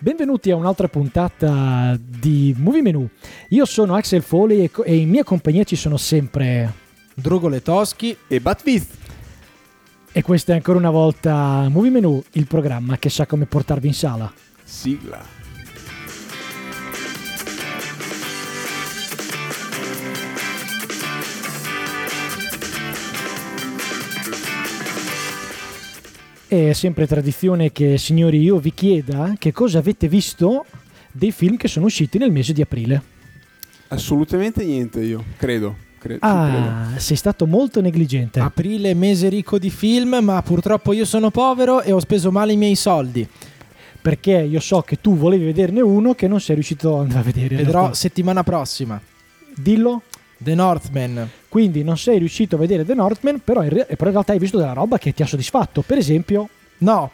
Benvenuti a un'altra puntata di Movie Menu. Io sono Axel Foley e, co- e in mia compagnia ci sono sempre. Drogo Letoschi E Batviz. E questo è ancora una volta Movie Menu, il programma che sa come portarvi in sala. Sigla. È sempre tradizione che, signori, io vi chieda che cosa avete visto dei film che sono usciti nel mese di aprile. Assolutamente niente io, credo. Credo. Ah, sei stato molto negligente. Aprile mese ricco di film, ma purtroppo io sono povero e ho speso male i miei soldi. Perché io so che tu volevi vederne uno che non sei riuscito ad andare a vedere. Vedrò realtà. settimana prossima. Dillo. The Northman. Quindi non sei riuscito a vedere The Northman, però in, re- però in realtà hai visto della roba che ti ha soddisfatto. Per esempio, No.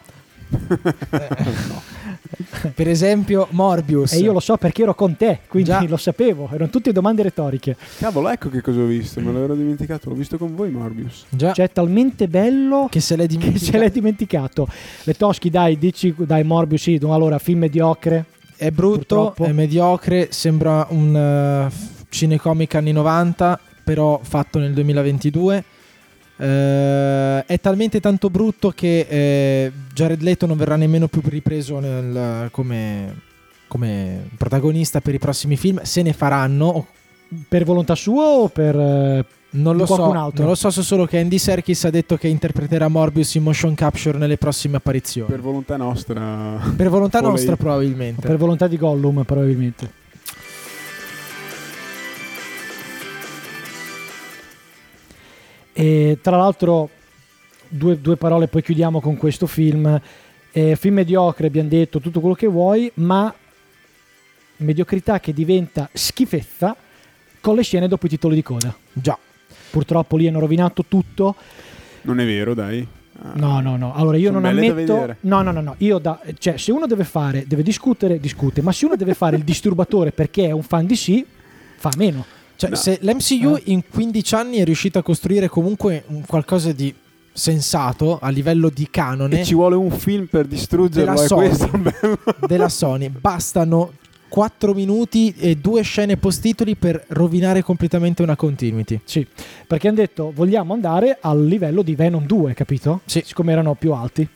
Eh, per esempio Morbius. e io lo so perché ero con te, quindi Già. lo sapevo. Erano tutte domande retoriche. Cavolo, ecco che cosa ho visto, me l'ero dimenticato. L'ho visto con voi, Morbius. Già. Cioè, è talmente bello che se l'è che dimenticato. se l'hai dimenticato. Le Toschi, dai, dici, dai, Morbius, sì, allora, film mediocre. È brutto, Purtroppo. è mediocre, sembra un eh, cinecomic anni 90, però fatto nel 2022. Eh, è talmente tanto brutto che eh, Jared Leto non verrà nemmeno più ripreso nel- come, come protagonista per i prossimi film. Se ne faranno, Per volontà sua o per... eh, non lo so. qualcun altro? Non lo so, so solo che Andy Serkis ha detto che interpreterà Morbius in motion capture nelle prossime apparizioni. Per Per, volontà nostra. volontà Foley. nostra, probabilmente. per volontà di Gollum, probabilmente. E tra l'altro, due, due parole, poi chiudiamo con questo film. Eh, film mediocre, abbiamo detto tutto quello che vuoi, ma mediocrità che diventa schifezza con le scene dopo i titoli di coda. Già. Purtroppo lì hanno rovinato tutto. Non è vero, dai. Ah. No, no, no. Allora io Sono non ammetto. No, no, no, no. Io da, cioè, se uno deve fare, deve discutere, discute. Ma se uno deve fare il disturbatore perché è un fan di sì, fa meno. Cioè, No. se l'MCU Eh. in 15 anni è riuscito a costruire comunque un qualcosa di sensato a livello di canone E ci vuole un film per distruggerlo. Della È Sony. della Sony, bastano 4 minuti e due scene post-titoli per rovinare completamente una continuity. Sì, perché hanno detto vogliamo andare al livello di Venom 2, capito? Sì. Siccome erano più alti.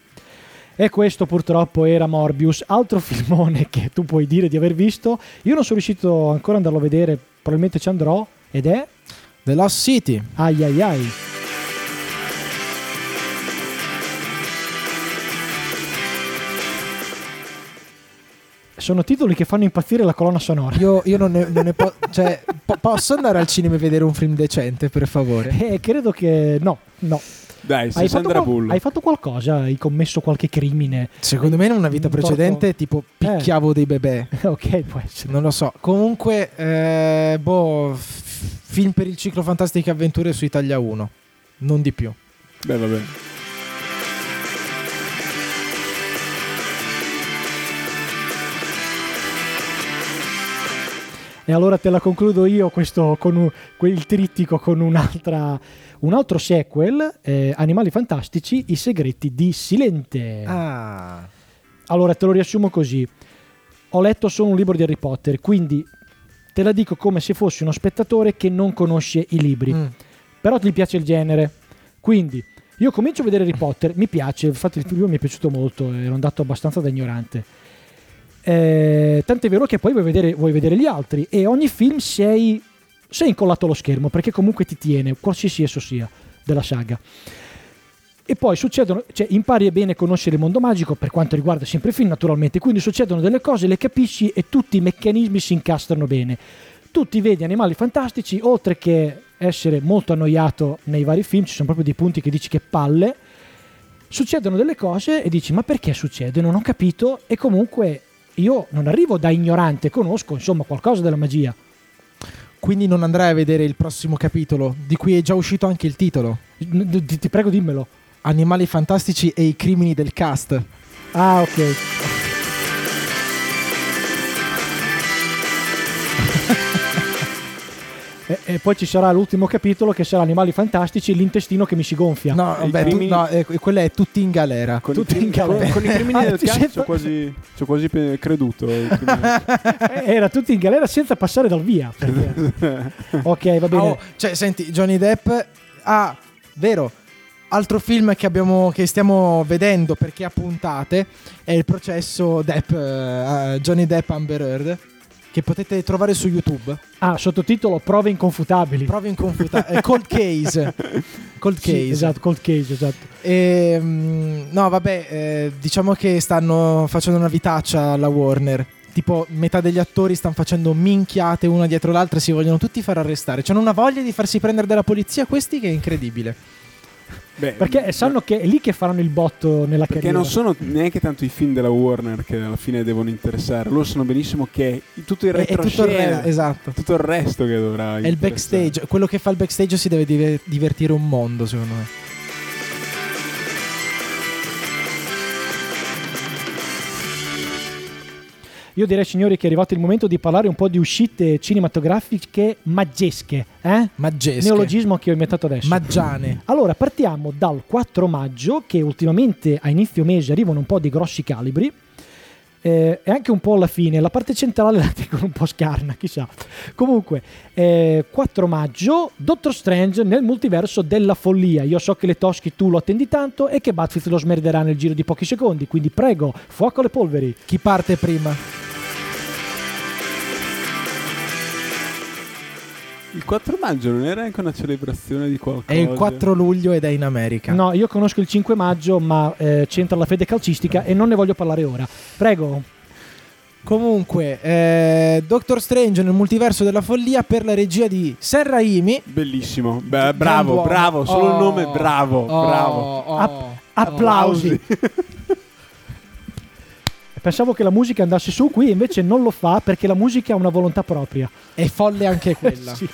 E questo purtroppo era Morbius, altro filmone che tu puoi dire di aver visto. Io non sono riuscito ancora ad andarlo a vedere, probabilmente ci andrò. Ed è The Lost City. ai ai ai. Sono titoli che fanno impazzire la colonna sonora. Io, io non ne, non ne po- cioè, po- posso andare al cinema e vedere un film decente, per favore? E credo che no, no. Dai, Hai fatto, Sandra qual- hai fatto qualcosa? Hai commesso qualche crimine? Secondo me in una vita precedente tipo picchiavo dei bebè. ok, può essere. Non lo so. Comunque, eh, boh, f- film per il ciclo Fantastiche Avventure su Italia 1. Non di più. Beh, vabbè. E allora te la concludo io questo con un- quel trittico con un'altra, un altro sequel, eh, Animali Fantastici, I segreti di Silente. Ah. Allora te lo riassumo così. Ho letto solo un libro di Harry Potter, quindi te la dico come se fossi uno spettatore che non conosce i libri. Mm. però ti piace il genere. Quindi io comincio a vedere Harry Potter, mi piace, infatti il film mi è piaciuto molto, ero andato abbastanza da ignorante. Eh, tant'è vero che poi vuoi vedere, vuoi vedere gli altri e ogni film sei, sei incollato allo schermo perché comunque ti tiene, qualsiasi esso sia, della saga. E poi succedono, cioè impari bene a conoscere il mondo magico per quanto riguarda sempre il film naturalmente, quindi succedono delle cose, le capisci e tutti i meccanismi si incastrano bene. Tu ti vedi animali fantastici, oltre che essere molto annoiato nei vari film, ci sono proprio dei punti che dici che palle, succedono delle cose e dici ma perché succede? Non ho capito e comunque io non arrivo da ignorante, conosco insomma qualcosa della magia. Quindi non andrai a vedere il prossimo capitolo, di cui è già uscito anche il titolo. Ti prego dimmelo. Animali fantastici e i crimini del cast. Ah ok. E, e poi ci sarà l'ultimo capitolo che sarà Animali Fantastici, l'intestino che mi si gonfia. No, vabbè, tu- no, eh, quella è tutti in galera. Con, Tutti i, in crim- con, galera. con i crimini Ah, del sento- ci ho quasi, quasi pe- creduto. Era tutti in galera senza passare dal via. perché- ok, va bene. oh, cioè, senti, Johnny Depp Ah, vero. Altro film che, abbiamo, che stiamo vedendo perché a puntate è il processo Depp, eh, Johnny Depp Amber Heard che potete trovare su YouTube. Ah, sottotitolo Prove inconfutabili. Prove inconfutabili. Cold Case. Cold Sì, Case. esatto, cold case, esatto. E, mm, no, vabbè, eh, diciamo che stanno facendo una vitaccia alla Warner. Tipo, metà degli attori stanno facendo minchiate una dietro l'altra e si vogliono tutti far arrestare. C'hanno una voglia di farsi prendere dalla polizia questi che è incredibile. Beh, Perché sanno che è lì che faranno il botto nella Perché carriera. non sono neanche tanto i film della Warner che alla fine devono interessare. Loro sanno benissimo che tutto il È, è tutto il, re- esatto. tutto il resto che dovrà È il backstage. Quello che fa il backstage si deve diver- divertire un mondo, secondo me. Io direi, signori, che è arrivato il momento di parlare un po' di uscite cinematografiche maggesche. Eh? Maggesche. Neologismo che ho inventato adesso. Maggiane. Allora, partiamo dal 4 maggio, che ultimamente a inizio mese arrivano un po' di grossi calibri. eh, e anche un po' alla fine, la parte centrale la tengono un po' scarna, chissà. Comunque, eh, 4 maggio, Doctor Strange nel multiverso della follia. Io so che le Toschi tu lo attendi tanto e che Batfist lo smerderà nel giro di pochi secondi, quindi prego, fuoco alle polveri. Chi parte prima? Il 4 maggio non era anche una celebrazione di qualcosa? È il 4 luglio ed è in America. No, io conosco il 5 maggio, ma eh, c'entra la fede calcistica e non ne voglio parlare ora. Prego. Comunque, eh, Doctor Strange nel multiverso della follia per la regia di Sam Raimi. Bellissimo. Beh, bravo, bravo. Solo il Oh, nome, bravo, oh, bravo. oh, App- applausi. Pensavo che la musica andasse su qui, invece non lo fa perché la musica ha una volontà propria. È folle anche quella. Sì.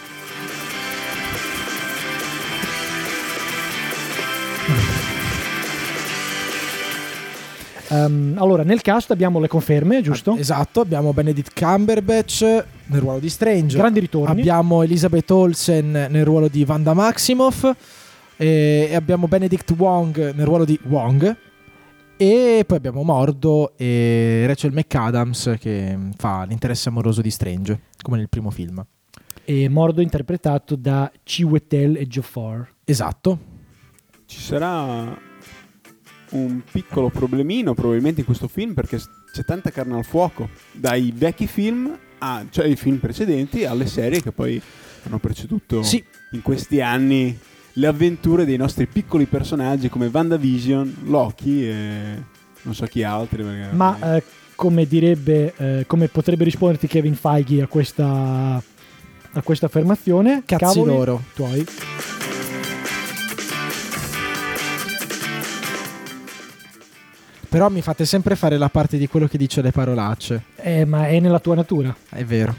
Ehm, allora, nel cast abbiamo le conferme, giusto? Esatto, abbiamo Benedict Cumberbatch nel ruolo di Strange. Grandi ritorni. Abbiamo Elizabeth Olsen nel ruolo di Wanda Maximoff. E abbiamo Benedict Wong nel ruolo di Wong. E poi abbiamo Mordo e Rachel McAdams che fa l'interesse amoroso di Strange, come nel primo film. E Mordo interpretato da Chiwetel e Jofar. Esatto. Ci sarà un piccolo problemino probabilmente in questo film perché c'è tanta carne al fuoco. Dai vecchi film, a, cioè i film precedenti, alle serie che poi hanno preceduto Sì, in questi anni le avventure dei nostri piccoli personaggi come WandaVision, Loki e non so chi altri. Ma eh, come direbbe, eh, come potrebbe risponderti Kevin Feige a questa, a questa affermazione? cazzi Cavoli loro. tuoi. Però mi fate sempre fare la parte di quello che dice le parolacce. Eh, ma è nella tua natura. È vero.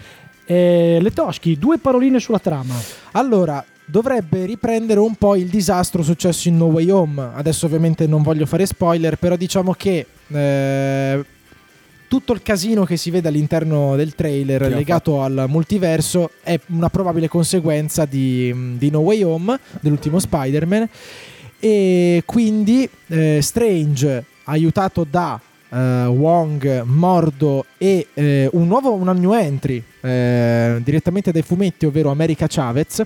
Eh, le Toschi, due paroline sulla trama. Allora, dovrebbe riprendere un po' il disastro successo in No Way Home. Adesso ovviamente non voglio fare spoiler, però diciamo che eh, tutto il casino che si vede all'interno del trailer ha legato al multiverso è una probabile conseguenza di, di No Way Home, dell'ultimo Spider-Man. E quindi eh, Strange, aiutato da eh, Wong, Mordo e eh, un nuovo una new entry eh, direttamente dai fumetti, ovvero America Chavez.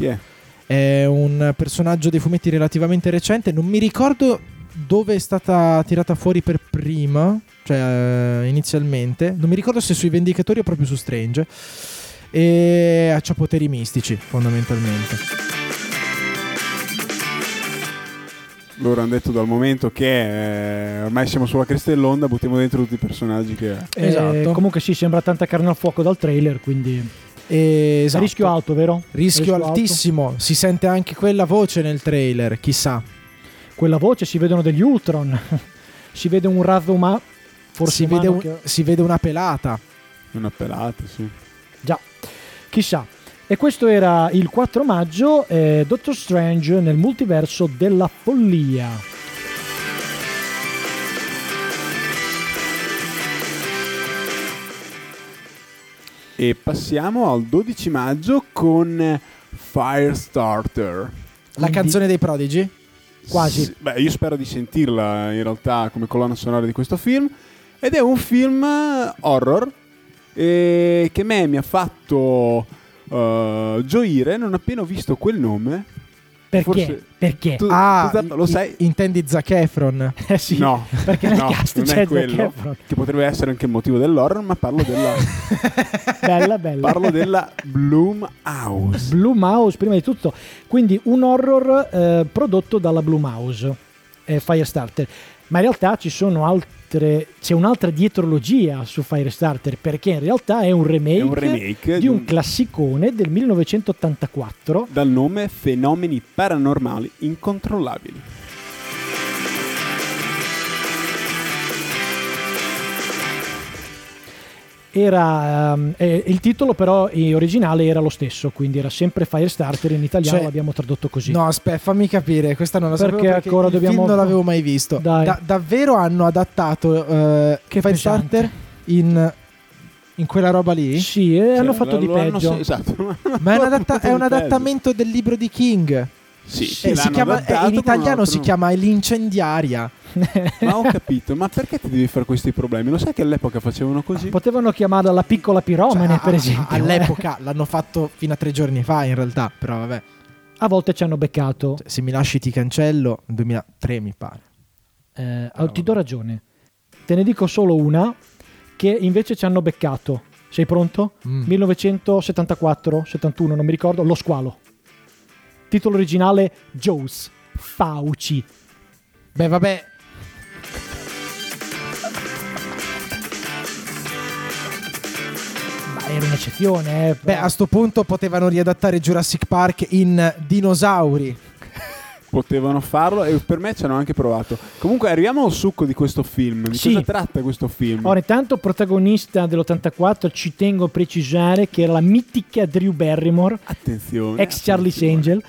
Chi è? È un personaggio dei fumetti relativamente recente. Non mi ricordo dove è stata tirata fuori per prima, cioè eh, inizialmente. Non mi ricordo se sui Vendicatori o proprio su Strange. E ha poteri mistici, fondamentalmente. Loro hanno detto dal momento che eh, ormai siamo sulla cresta dell'onda, buttiamo dentro tutti i personaggi che... Eh, Esatto. comunque sì, sembra tanta carne al fuoco dal trailer, quindi E, esatto. rischio alto, vero? Rischio alto. altissimo. Si sente anche quella voce nel trailer, chissà. Quella voce si vedono degli Ultron, si vede un razzo umano, forse Si vede, un- che- si vede una pelata. Una pelata, sì. Già, chissà. E questo era il 4 maggio, eh, Doctor Strange nel multiverso della follia. E passiamo al 12 maggio con Firestarter. La canzone dei prodigi? Quasi. Sì, beh, io spero di sentirla in realtà come colonna sonora di questo film. Ed è un film horror eh, che me mi ha fatto eh, gioire non appena ho visto quel nome. Perché? Forse- Perché? Tu- Ah, tu, lo sai? intendi Zac Efron. Eh sì, No, perché nel no, cast non c'è è Zac quello Efron. che potrebbe essere anche il motivo dell'horror, ma parlo della, Bella, bella. parlo della Bloom House. Blue Mouse prima di tutto, quindi un horror eh, prodotto dalla Blue Mouse, eh, Firestarter, ma in realtà ci sono altre, c'è un'altra dietrologia su Firestarter perché in realtà è un remake, È un remake di un classicone del 1984 dal nome Fenomeni paranormali incontrollabili. Era, ehm, eh, il titolo però in originale era lo stesso, quindi era sempre Firestarter, in italiano Cioè- l'abbiamo tradotto così. No, aspetta, fammi capire. Questa non la Perché sapevo perché ancora il dobbiamo- film non l'avevo mai visto. Dai. Da- davvero hanno adattato Che Firestarter in, in quella roba lì? Sì, e hanno Cioè, fatto di hanno peggio. se- esatto. Ma è un, adatta- è un adattamento del libro di King. Sì, Eh, chiama- eh, in italiano si chiama L'incendiaria. Ma ho capito, ma perché ti devi fare questi problemi? Lo sai che all'epoca facevano così? Potevano chiamarla la piccola piromane, Cioè, per esempio. All'epoca l'hanno fatto fino a tre giorni fa, in realtà. Però vabbè, A volte ci hanno beccato. Cioè, se mi lasci ti cancello, 2003 mi pare. Eh, oh, ti do ragione. Te ne dico solo una che invece ci hanno beccato. Sei pronto? Mm. 1974, 71, non mi ricordo. Lo squalo. Titolo originale Jaws. Fauci. Beh, vabbè, era un'eccezione, eh. beh, a sto punto potevano riadattare Jurassic Park in dinosauri. Potevano farlo e per me ci hanno anche provato. Comunque arriviamo al succo di questo film. Di Sì. cosa tratta questo film? Ora, intanto, protagonista dell'84, ci tengo a precisare che era la mitica Drew Barrymore, Attenzione. ex Charlie's attenzione. Angel.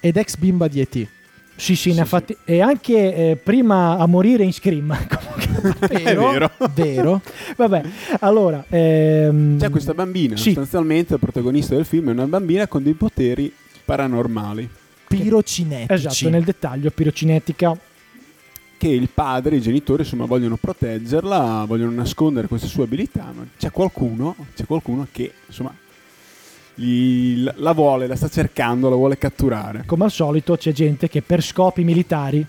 Ed ex bimba di E.T. Sì, sì, ne Sì, ha sì. fatti. E anche eh, prima a morire in Scream. Comunque, Vero? vero. Vero. Vabbè, allora. ehm, C'è questa bambina, Sì. sostanzialmente il protagonista del film è una bambina con dei poteri paranormali. Pirocinetici. Esatto, nel dettaglio, pirocinetica. Che il padre e i genitori insomma vogliono proteggerla, vogliono nascondere queste sue abilità, ma c'è qualcuno, c'è qualcuno che insomma gli- la vuole, la sta cercando, la vuole catturare. Come al solito, c'è gente che per scopi militari.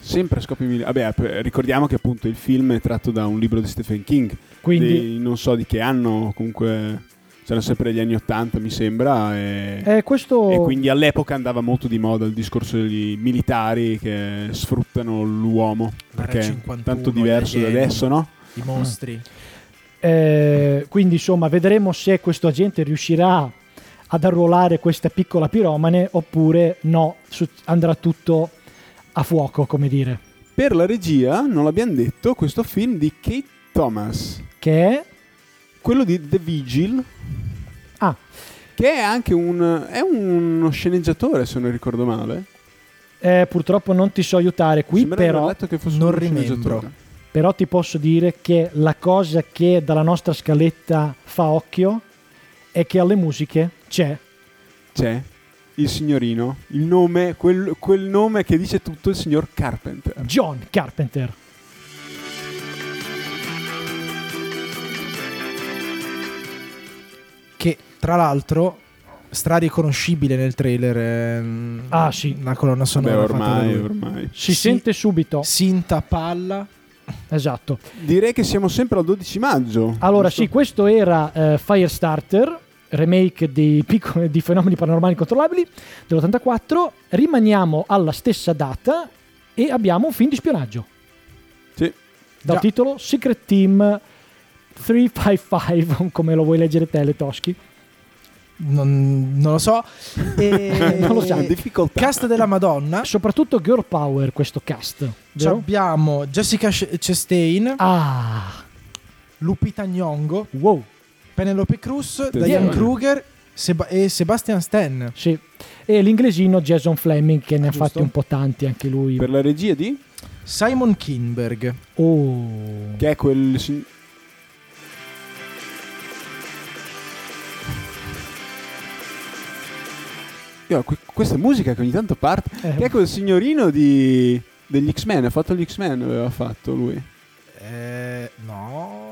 Sempre a scopi militari. Vabbè, ricordiamo che appunto il film è tratto da un libro di Stephen King. Quindi, di non so di che anno, comunque c'erano sempre gli anni 80 mi sembra. E, eh, questo. e quindi all'epoca andava molto di moda il discorso degli militari che sfruttano l'uomo. Perché è 51, tanto diverso da adesso, no? I mostri. eh, quindi, insomma, vedremo se questo agente riuscirà ad arruolare questa piccola piromane oppure no, andrà tutto a fuoco, come dire. Per la regia, non l'abbiamo detto, questo film di Kate Thomas, Che è. Quello di The Vigil, Ah, che è anche un, è uno sceneggiatore, se non ricordo male. eh, purtroppo non ti so aiutare qui, Sembra però. letto che fosse non rimembro. Però ti posso dire che la cosa che dalla nostra scaletta fa occhio è che alle musiche c'è C'è il signorino, il nome, quel, quel nome che dice tutto, il signor Carpenter. John Carpenter. Tra l'altro stra riconoscibile nel trailer. ehm, Ah, sì. La colonna Beh, sonora da ormai, ormai. Si Sì. sente subito. Sinta palla. Esatto. Direi che siamo sempre al 12 maggio. Allora, giusto? sì, questo era eh, Firestarter, remake di, piccoli, di fenomeni paranormali incontrollabili dell'84. Rimaniamo alla stessa data e abbiamo un film di spionaggio Sì. dal Già. titolo Secret Team 355, come lo vuoi leggere te, Letoschi? Non, non lo so. E- Non lo so, Ha difficoltà. Cast della Madonna. Soprattutto Girl Power questo cast. Abbiamo Jessica Ch- Chastain, Ah, Lupita Nyong'o, wow, Penelope Cruz. Diane Kruger Seba- e Sebastian Stan. sì. E l'inglesino Jason Fleming che ne ha Giusto. fatti un po' tanti anche lui. Per la regia di? Simon Kinberg. Oh. Che è quel... Io, que- questa musica che ogni tanto parte. Eh, Che è quel signorino di, degli X-Men. Ha fatto gli X-Men, aveva fatto lui. Eh, no.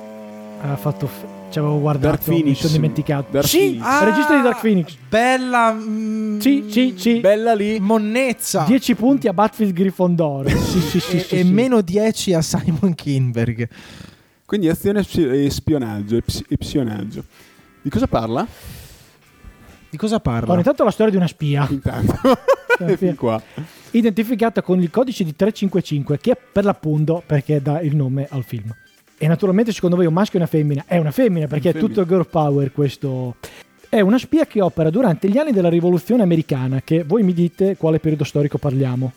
ha fatto f- ci avevo guardato, Dark Phoenix. mi sono dimenticato. Dark sì, Phoenix. Ah, regista di Dark Phoenix. Bella. mm, Sì, sì, sì. Bella lì. Monnezza. 10 punti a Battlefield Gryffindor. Sì, sì, sì, e, sì, e sì. meno 10 a Simon Kinberg. Quindi azione e spi- spionaggio. E ps- e spionaggio. Di cosa parla? Di cosa parla? Allora, intanto la storia di una spia Intanto. e fin qua. identificata con il codice di 355 che è per l'appunto perché dà il nome al film. E naturalmente secondo voi è un maschio o una femmina? È una femmina perché è Femmina. tutto girl power questo. È una spia che opera durante gli anni della rivoluzione americana che voi mi dite quale periodo storico parliamo.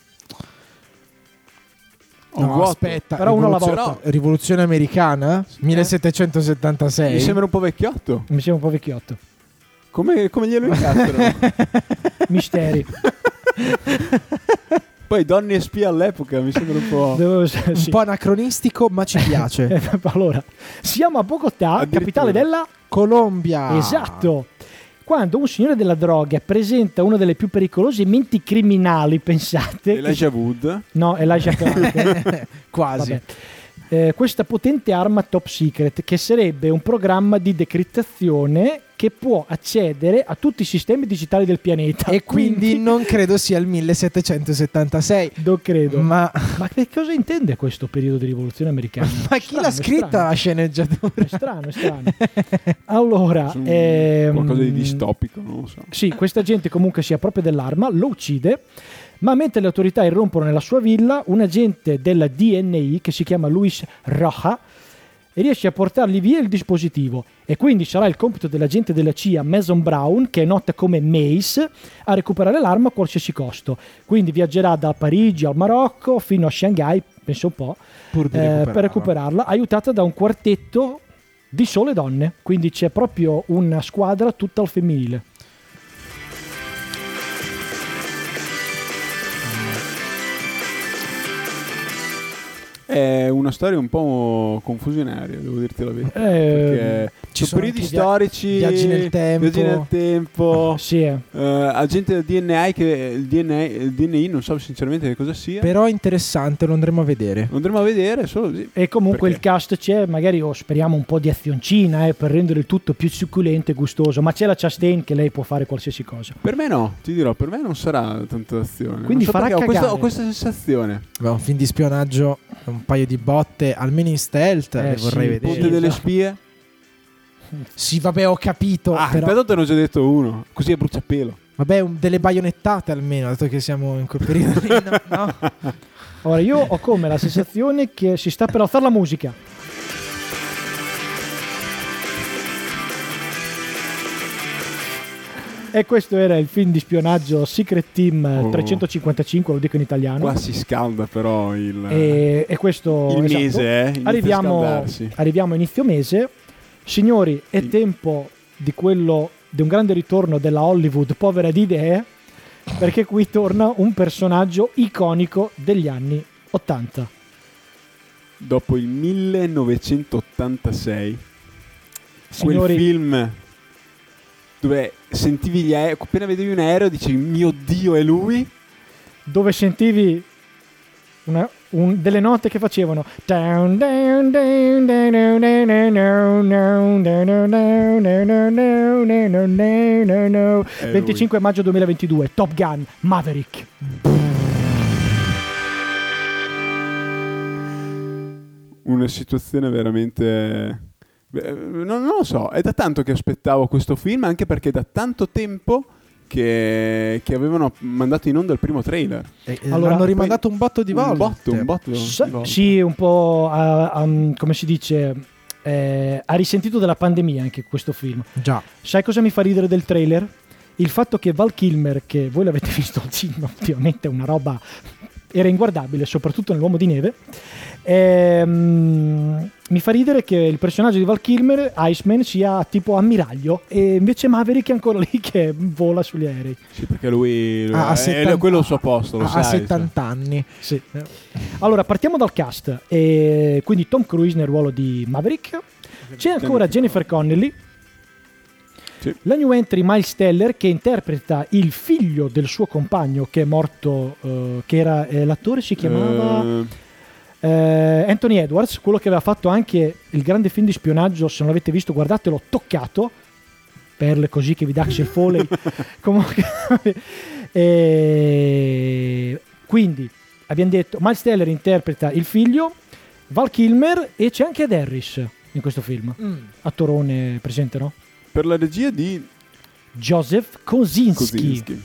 Un No, vuoto. aspetta, Però uno alla rivoluzione- volta. Rivoluzione americana? Eh. 1776. Mi sembra un po' vecchiotto. Mi sembra un po' vecchiotto. Come, come glielo incastrano? Misteri. Poi donne e spie all'epoca mi sembra un po'. Devo- Un sì. po' anacronistico, ma ci piace. Eh, allora, siamo a Bogotà, Addirittura. capitale della Colombia. Esatto. Quando un signore della droga presenta una delle più pericolose menti criminali, pensate. che- Elijah Wood. No, Elijah Clark. Quasi. Vabbè. Eh, questa potente arma top secret che sarebbe un programma di decrittazione che può accedere a tutti i sistemi digitali del pianeta. E quindi non credo sia il 1776. non credo. Ma, Ma, che cosa intende questo periodo di rivoluzione americana? ma chi Strano, l'ha scritta la sceneggiatura? È strano, è strano. Allora, ehm, qualcosa di distopico, non lo so. Sì, questa gente comunque si appropria dell'arma, lo uccide, ma mentre le autorità irrompono nella sua villa, un agente della DNI che si chiama Luis Roja riesce a portargli via il dispositivo e quindi sarà il compito dell'agente della CIA Mason Brown, che è nota come Mace, a recuperare l'arma a qualsiasi costo. Quindi viaggerà da Parigi al Marocco fino a Shanghai, penso un po', Pur di eh, per recuperarla, aiutata da un quartetto di sole donne, quindi c'è proprio una squadra tutta al femminile. È una storia un po' confusionaria, devo dirti la verità. Eh, Perché ci sono periodi storici, viaggi nel tempo. viaggi nel tempo, Sì, eh. eh, agente del DNA che il DNA, il DNI non so sinceramente che cosa sia. Però è interessante, lo andremo a vedere. Lo andremo a vedere solo così. E comunque Perché? il cast c'è, magari oh, speriamo un po' di azioncina eh, per rendere il tutto più succulento e gustoso, ma c'è la Chastain che lei può fare qualsiasi cosa. Per me no, ti dirò, per me non sarà tanta azione. Quindi Non so farà perché ho questa, ho questa sensazione. Beh, un film di spionaggio, un paio di botte, almeno in stealth, Eh, le vorrei sì, vedere. Ponte delle spie. Sì, vabbè, ho capito. Ah, però, però te ne ho già detto uno, così è bruciapelo. vabbè, un- delle baionettate almeno, dato che siamo in quel periodo no? no? Ora io ho come la sensazione che si sta per alzare la musica. E questo era il film di spionaggio Secret Team Oh. 355, lo dico in italiano. Qua si scalda però il, E, e questo il esatto. mese, eh. arriviamo, arriviamo a inizio mese. Signori, è Sì. tempo di quello di un grande ritorno della Hollywood povera di idee, perché qui torna un personaggio iconico degli anni 80. Dopo il 1986, Signori, quel film dove sentivi gli aerei, appena vedevi un aereo dicevi mio Dio è lui. Dove sentivi una, un, delle note che facevano è 25 maggio 2022 Top Gun Maverick una situazione veramente non, non lo so, è da tanto che aspettavo questo film, anche perché è da tanto tempo che, che avevano mandato in onda il primo trailer. E- e Allora, l'hanno rimandato un botto di un volte. botto, un botto Sa- di volte. sì, un po' ha- ha- come si dice eh, ha risentito della pandemia anche questo film Già. sai cosa mi fa ridere del trailer? il fatto che Val Kilmer che voi l'avete visto al cinema ultimamente è una roba era inguardabile soprattutto nell'uomo di neve ehm, mi fa ridere che il personaggio di Val Kilmer Iceman sia tipo ammiraglio e invece Maverick è ancora lì che vola sugli aerei Sì, perché lui, lui Ah, è, 70 è quello il suo posto, lo ha sai. 70 anni. Sì. Allora, partiamo dal cast. E quindi Tom Cruise nel ruolo di Maverick. C'è ancora Jennifer Connelly. Sì. La new entry Miles Teller che interpreta il figlio del suo compagno che è morto, eh, che era eh, l'attore si chiamava Eh, eh, Anthony Edwards, quello che aveva fatto anche il grande film di spionaggio, se non l'avete visto guardatelo, Toccato, perle così che vi dà Axel Foley. Comunque, e quindi abbiamo detto Miles Teller interpreta il figlio, Val Kilmer e c'è anche Ed Harris in questo film, Mm. attorone presente no? per la regia di Joseph Kosinski. Kosinski.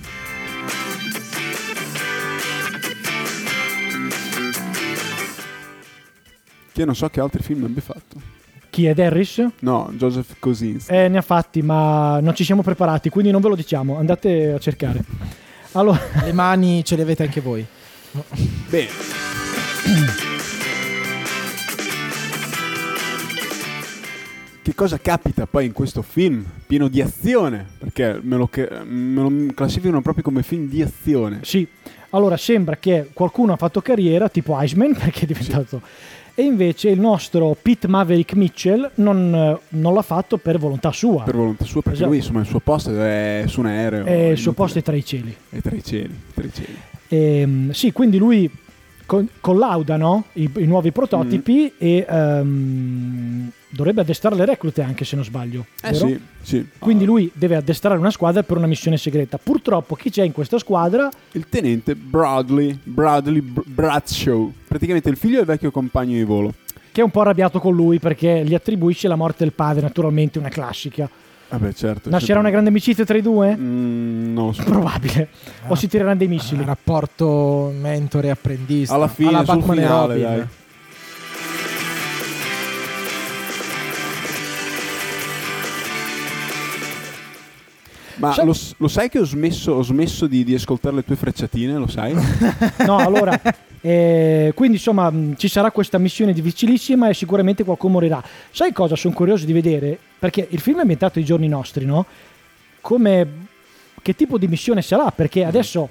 Che non so che altri film abbia fatto. Chi è Ed Harris? No, Joseph Kosinski. Eh, ne ha fatti, ma non ci siamo preparati, quindi non ve lo diciamo. Andate a cercare. Allora, Le mani ce le avete anche voi. Bene. Che cosa capita poi in questo film pieno di azione? Perché me lo, me lo classificano proprio come film di azione. sì. Allora, sembra che qualcuno ha fatto carriera, tipo Iceman, perché è diventato... E invece il nostro Pete Maverick Mitchell non, eh, non l'ha fatto per volontà sua. Per volontà sua, perché Esatto. lui insomma il suo posto è su un aereo. E il suo posto è tra i cieli. è tra i cieli. Tra i cieli. Ehm, sì, quindi lui co- collauda no? I, i nuovi prototipi Mm. e ehm, dovrebbe addestrare le reclute anche se non sbraglio. Eh vero? sì, sì. Quindi Ah, lui deve addestrare una squadra per una missione segreta. Purtroppo chi c'è in questa squadra Il tenente Bradley, Bradley Br- Bradshaw, praticamente il figlio del vecchio compagno di volo. che è un po' arrabbiato con lui perché gli attribuisce la morte del padre, naturalmente una classica. Vabbè, certo. Nascerà una grande amicizia tra i due? Mm, non so. Probabile. O si tireranno dei missili. Ah, rapporto mentore apprendista. Alla fine, alla sul Batman finale, dai. Ma Sa- lo, lo sai che ho smesso, ho smesso di, di ascoltare le tue frecciatine? Lo sai? No, allora, eh, quindi insomma ci sarà questa missione difficilissima e sicuramente qualcuno morirà. Sai cosa sono curioso di vedere? Perché il film è ambientato ai giorni nostri, no? Come, che tipo di missione sarà? Perché adesso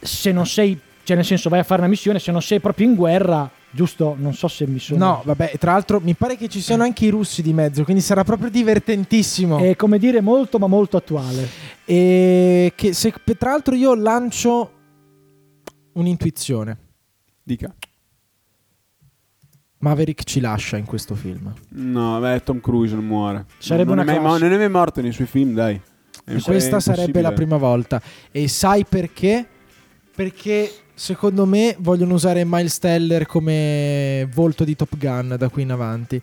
se non sei, cioè nel senso vai a fare una missione, se non sei proprio in guerra, giusto? Non so se mi sono... No, vabbè, tra l'altro mi pare che ci siano anche i russi di mezzo, quindi sarà proprio divertentissimo. È come dire molto ma molto attuale. E che se, tra l'altro io lancio un'intuizione. Dica. Maverick ci lascia in questo film. No, beh, Tom Cruise non muore. Sarebbe non una è mai, non è mai morto nei suoi film, dai. È- Questa sarebbe la prima volta. E sai perché? Perché secondo me vogliono usare Miles Teller come volto di Top Gun da qui in avanti.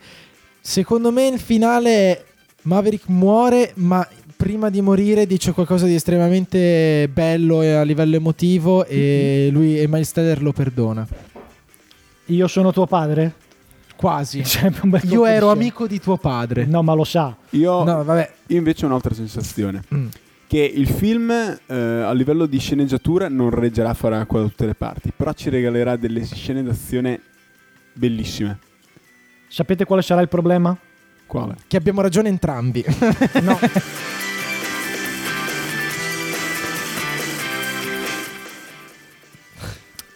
Secondo me il finale è Maverick muore, ma prima di morire dice qualcosa di estremamente bello a livello emotivo e lui e Miles Teller lo perdona. Io sono tuo padre? Quasi. Bel Io ero amico di tuo padre. No, ma lo sa. Io, No, vabbè. io invece ho un'altra sensazione. Mm. Che il film eh, a livello di sceneggiatura non reggerà farà acqua da tutte le parti, però ci regalerà delle scene d'azione bellissime. Sapete quale sarà il problema? Quale? Che abbiamo ragione entrambi. No.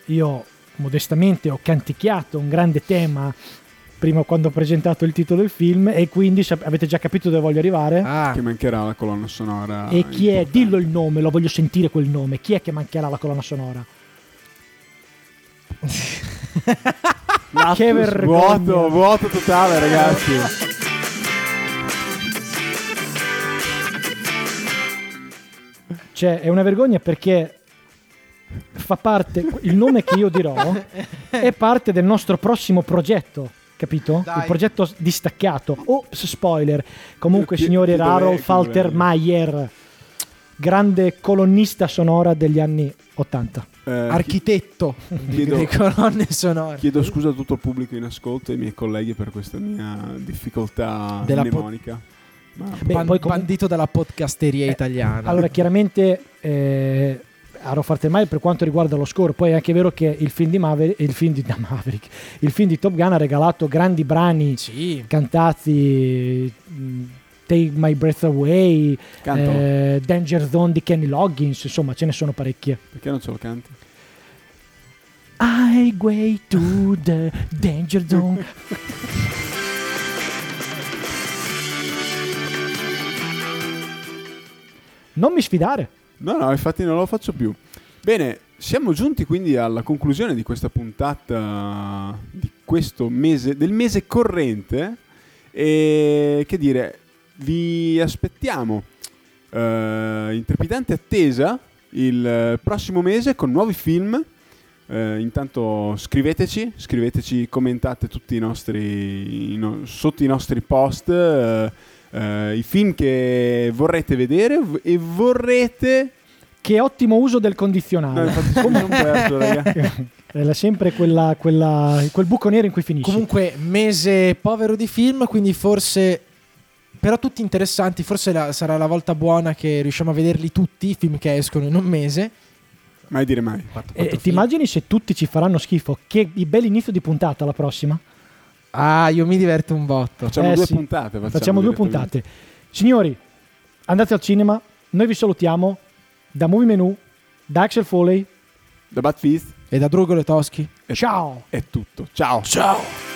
Io modestamente ho canticchiato un grande tema prima quando ho presentato il titolo del film e quindi sap- avete già capito dove voglio arrivare? Ah, Che mancherà la colonna sonora. e chi è? importante. Dillo il nome, lo voglio sentire quel nome. Chi è che mancherà la colonna sonora? Che vergogna. Vuoto, vuoto totale, ragazzi. Cioè, è una vergogna perché fa parte, il nome che io dirò è parte del nostro prossimo progetto. Capito? Dai. Il progetto distaccato. Oh, spoiler. Comunque, signori, dov'è? Harold Chi Falter dov'è? Mayer, grande colonnista sonora degli anni 80. Eh, architetto chiedo- di colonne sonore. Chiedo scusa a tutto il pubblico in ascolto e ai miei colleghi per questa mia difficoltà Della po- mnemonica. Ma Beh, poi comunque- bandito dalla podcasteria Eh, italiana. Allora, chiaramente eh, Harold Falter Mayer per quanto riguarda lo score, poi è anche vero che il film di Maverick, il film di da Maverick, il film di Top Gun ha regalato grandi brani sì. cantati mh, Take My Breath Away eh, Danger Zone di Kenny Loggins insomma ce ne sono parecchie Perché non ce lo canti? Highway to the Danger Zone Non mi sfidare. No, no, infatti non lo faccio più. Bene, siamo giunti quindi alla conclusione di questa puntata di questo mese, del mese corrente. E che dire, vi aspettiamo eh, in trepidante attesa il prossimo mese con nuovi film. Eh, intanto scriveteci, scriveteci, commentate tutti i nostri, no- sotto i nostri post eh, eh, i film che vorrete vedere e vorrete... Che ottimo uso del No, condizionale. infatti sono un perso, raga. È sempre quella, quella- quel buco nero in cui finisci. Comunque, mese povero di film, quindi forse. Però tutti interessanti. Forse la- sarà la volta buona che riusciamo a vederli tutti i film che escono in un mese. Mai dire mai. E ti immagini se tutti ci faranno schifo? Che bello inizio di puntata la prossima. Ah, io mi diverto un botto. Facciamo Eh due sì. puntate. Facciamo due direttamente. puntate. Signori, andate al cinema. Noi vi salutiamo da Movie Menu, da Axel Foley. Da Bad Fist E da Drugo Letoschi. è, Ciao! è tutto. Ciao. Ciao.